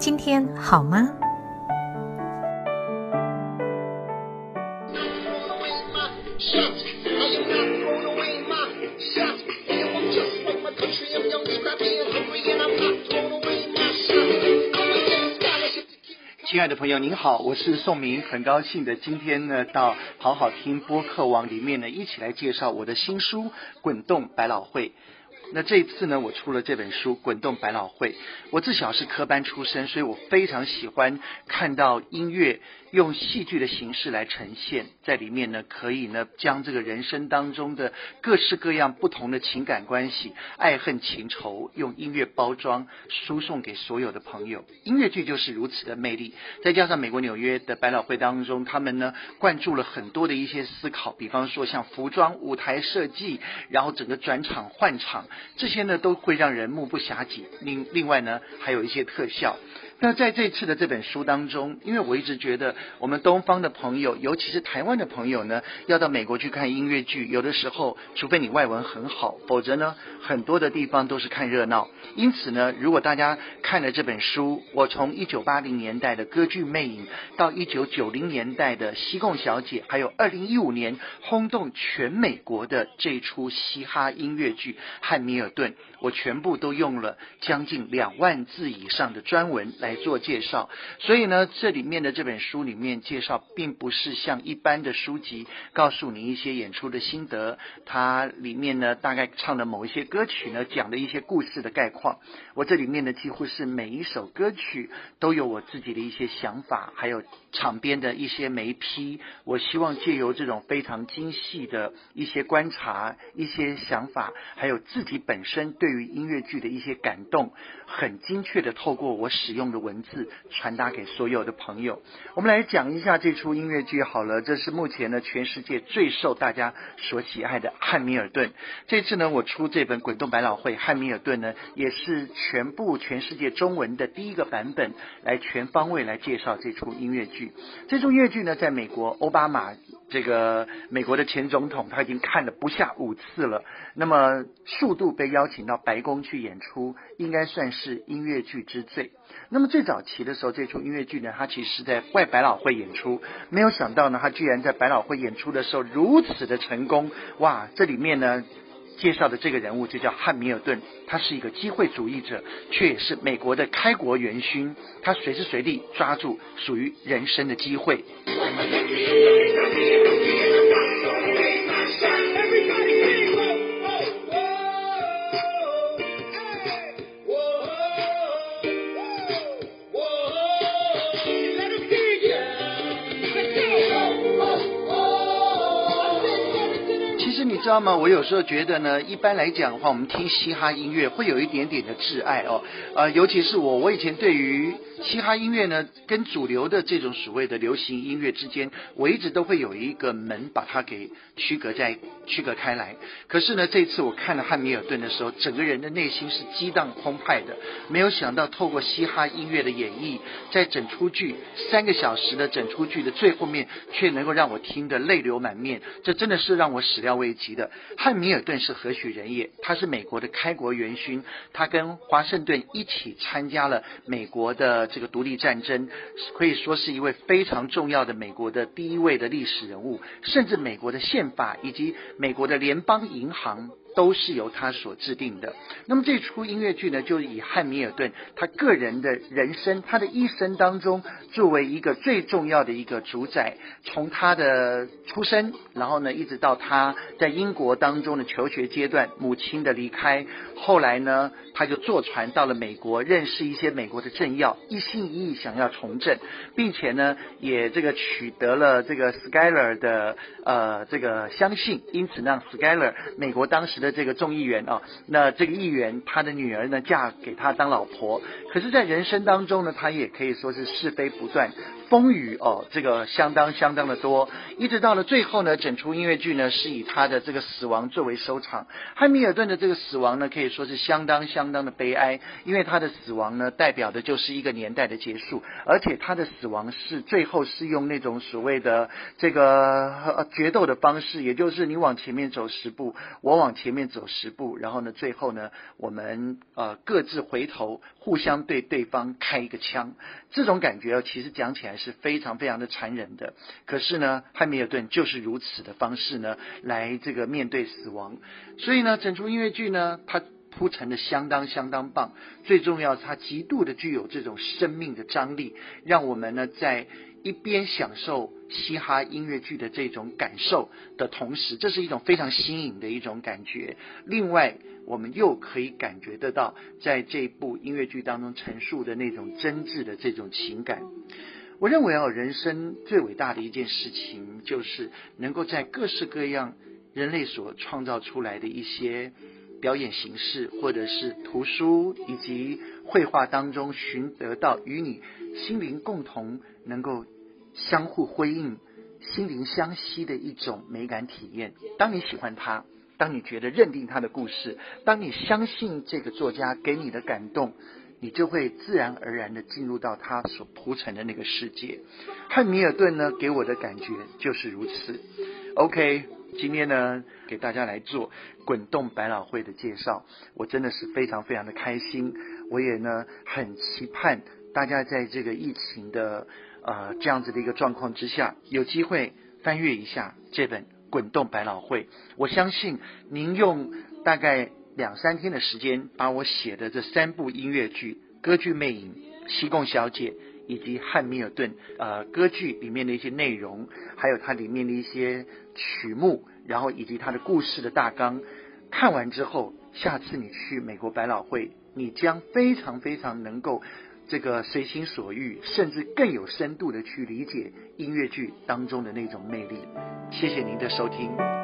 今天好吗？亲爱的朋友，您好，我是宋明，很高兴的今天呢到好好听播客网里面呢一起来介绍我的新书《滚动百老汇》。那这一次呢，我出了这本书《滚动百老汇》。我自小是科班出身，所以我非常喜欢看到音乐用戏剧的形式来呈现，在里面呢，可以呢将这个人生当中的各式各样不同的情感关系、爱恨情仇，用音乐包装输送给所有的朋友。音乐剧就是如此的魅力，再加上美国纽约的百老汇当中，他们呢灌注了很多的一些思考，比方说像服装、舞台设计，然后整个转场换场。这些呢都会让人目不暇接。另另外呢，还有一些特效。那在这次的这本书当中，因为我一直觉得我们东方的朋友，尤其是台湾的朋友呢，要到美国去看音乐剧，有的时候，除非你外文很好，否则呢，很多的地方都是看热闹。因此呢，如果大家看了这本书，我从一九八零年代的歌剧魅影，到一九九零年代的西贡小姐，还有二零一五年轰动全美国的这出嘻哈音乐剧《汉密尔顿》，我全部都用了将近两万字以上的专文来。来做介绍，所以呢，这里面的这本书里面介绍，并不是像一般的书籍告诉你一些演出的心得，它里面呢大概唱的某一些歌曲呢讲的一些故事的概况。我这里面呢几乎是每一首歌曲都有我自己的一些想法，还有场边的一些眉批。我希望借由这种非常精细的一些观察、一些想法，还有自己本身对于音乐剧的一些感动，很精确的透过我使用的。文字传达给所有的朋友。我们来讲一下这出音乐剧好了，这是目前呢全世界最受大家所喜爱的《汉密尔顿》。这次呢，我出这本《滚动百老汇》，《汉密尔顿》呢也是全部全世界中文的第一个版本，来全方位来介绍这出音乐剧。这出音乐剧呢，在美国奥巴马这个美国的前总统他已经看了不下五次了。那么数度被邀请到白宫去演出，应该算是音乐剧之最。那么最早期的时候，这出音乐剧呢，它其实是在外百老汇演出，没有想到呢，它居然在百老汇演出的时候如此的成功，哇！这里面呢，介绍的这个人物就叫汉密尔顿，他是一个机会主义者，却也是美国的开国元勋，他随时随地抓住属于人生的机会。知道吗？我有时候觉得呢，一般来讲的话，我们听嘻哈音乐会有一点点的挚爱哦，呃，尤其是我，我以前对于。嘻哈音乐呢，跟主流的这种所谓的流行音乐之间，我一直都会有一个门把它给区隔在区隔开来。可是呢，这次我看了汉密尔顿的时候，整个人的内心是激荡澎湃的。没有想到，透过嘻哈音乐的演绎，在整出剧三个小时的整出剧的最后面，却能够让我听得泪流满面。这真的是让我始料未及的。汉密尔顿是何许人也？他是美国的开国元勋，他跟华盛顿一起参加了美国的。这个独立战争可以说是一位非常重要的美国的第一位的历史人物，甚至美国的宪法以及美国的联邦银行。都是由他所制定的。那么这出音乐剧呢，就以汉密尔顿他个人的人生，他的一生当中，作为一个最重要的一个主宰。从他的出生，然后呢，一直到他在英国当中的求学阶段，母亲的离开，后来呢，他就坐船到了美国，认识一些美国的政要，一心一意想要从政，并且呢，也这个取得了这个 Skyler 的呃这个相信，因此让 Skyler 美国当时。的这个众议员啊，那这个议员他的女儿呢嫁给他当老婆，可是，在人生当中呢，他也可以说是是非不断，风雨哦，这个相当相当的多。一直到了最后呢，整出音乐剧呢是以他的这个死亡作为收场。汉密尔顿的这个死亡呢，可以说是相当相当的悲哀，因为他的死亡呢，代表的就是一个年代的结束，而且他的死亡是最后是用那种所谓的这个决斗的方式，也就是你往前面走十步，我往前面走十步，然后呢，最后呢，我们呃各自回头，互相对对方开一个枪。这种感觉其实讲起来是非常非常的残忍的。可是呢，汉密尔顿就是如此的方式呢，来这个面对死亡。所以呢，整出音乐剧呢，它铺陈的相当相当棒。最重要，它极度的具有这种生命的张力，让我们呢在一边享受嘻哈音乐剧的这种感受的同时，这是一种非常新颖的一种感觉。另外，我们又可以感觉得到，在这部音乐剧当中陈述的那种真挚的这种情感。我认为啊，人生最伟大的一件事情，就是能够在各式各样人类所创造出来的一些表演形式，或者是图书以及绘画当中，寻得到与你心灵共同、能够相互辉映、心灵相吸的一种美感体验。当你喜欢它。当你觉得认定他的故事，当你相信这个作家给你的感动，你就会自然而然的进入到他所铺陈的那个世界。汉密尔顿呢，给我的感觉就是如此。OK，今天呢，给大家来做滚动百老汇的介绍，我真的是非常非常的开心。我也呢，很期盼大家在这个疫情的呃这样子的一个状况之下，有机会翻阅一下这本。滚动百老汇，我相信您用大概两三天的时间，把我写的这三部音乐剧《歌剧魅影》《西贡小姐》以及《汉密尔顿》呃歌剧里面的一些内容，还有它里面的一些曲目，然后以及它的故事的大纲看完之后，下次你去美国百老汇，你将非常非常能够。这个随心所欲，甚至更有深度的去理解音乐剧当中的那种魅力。谢谢您的收听。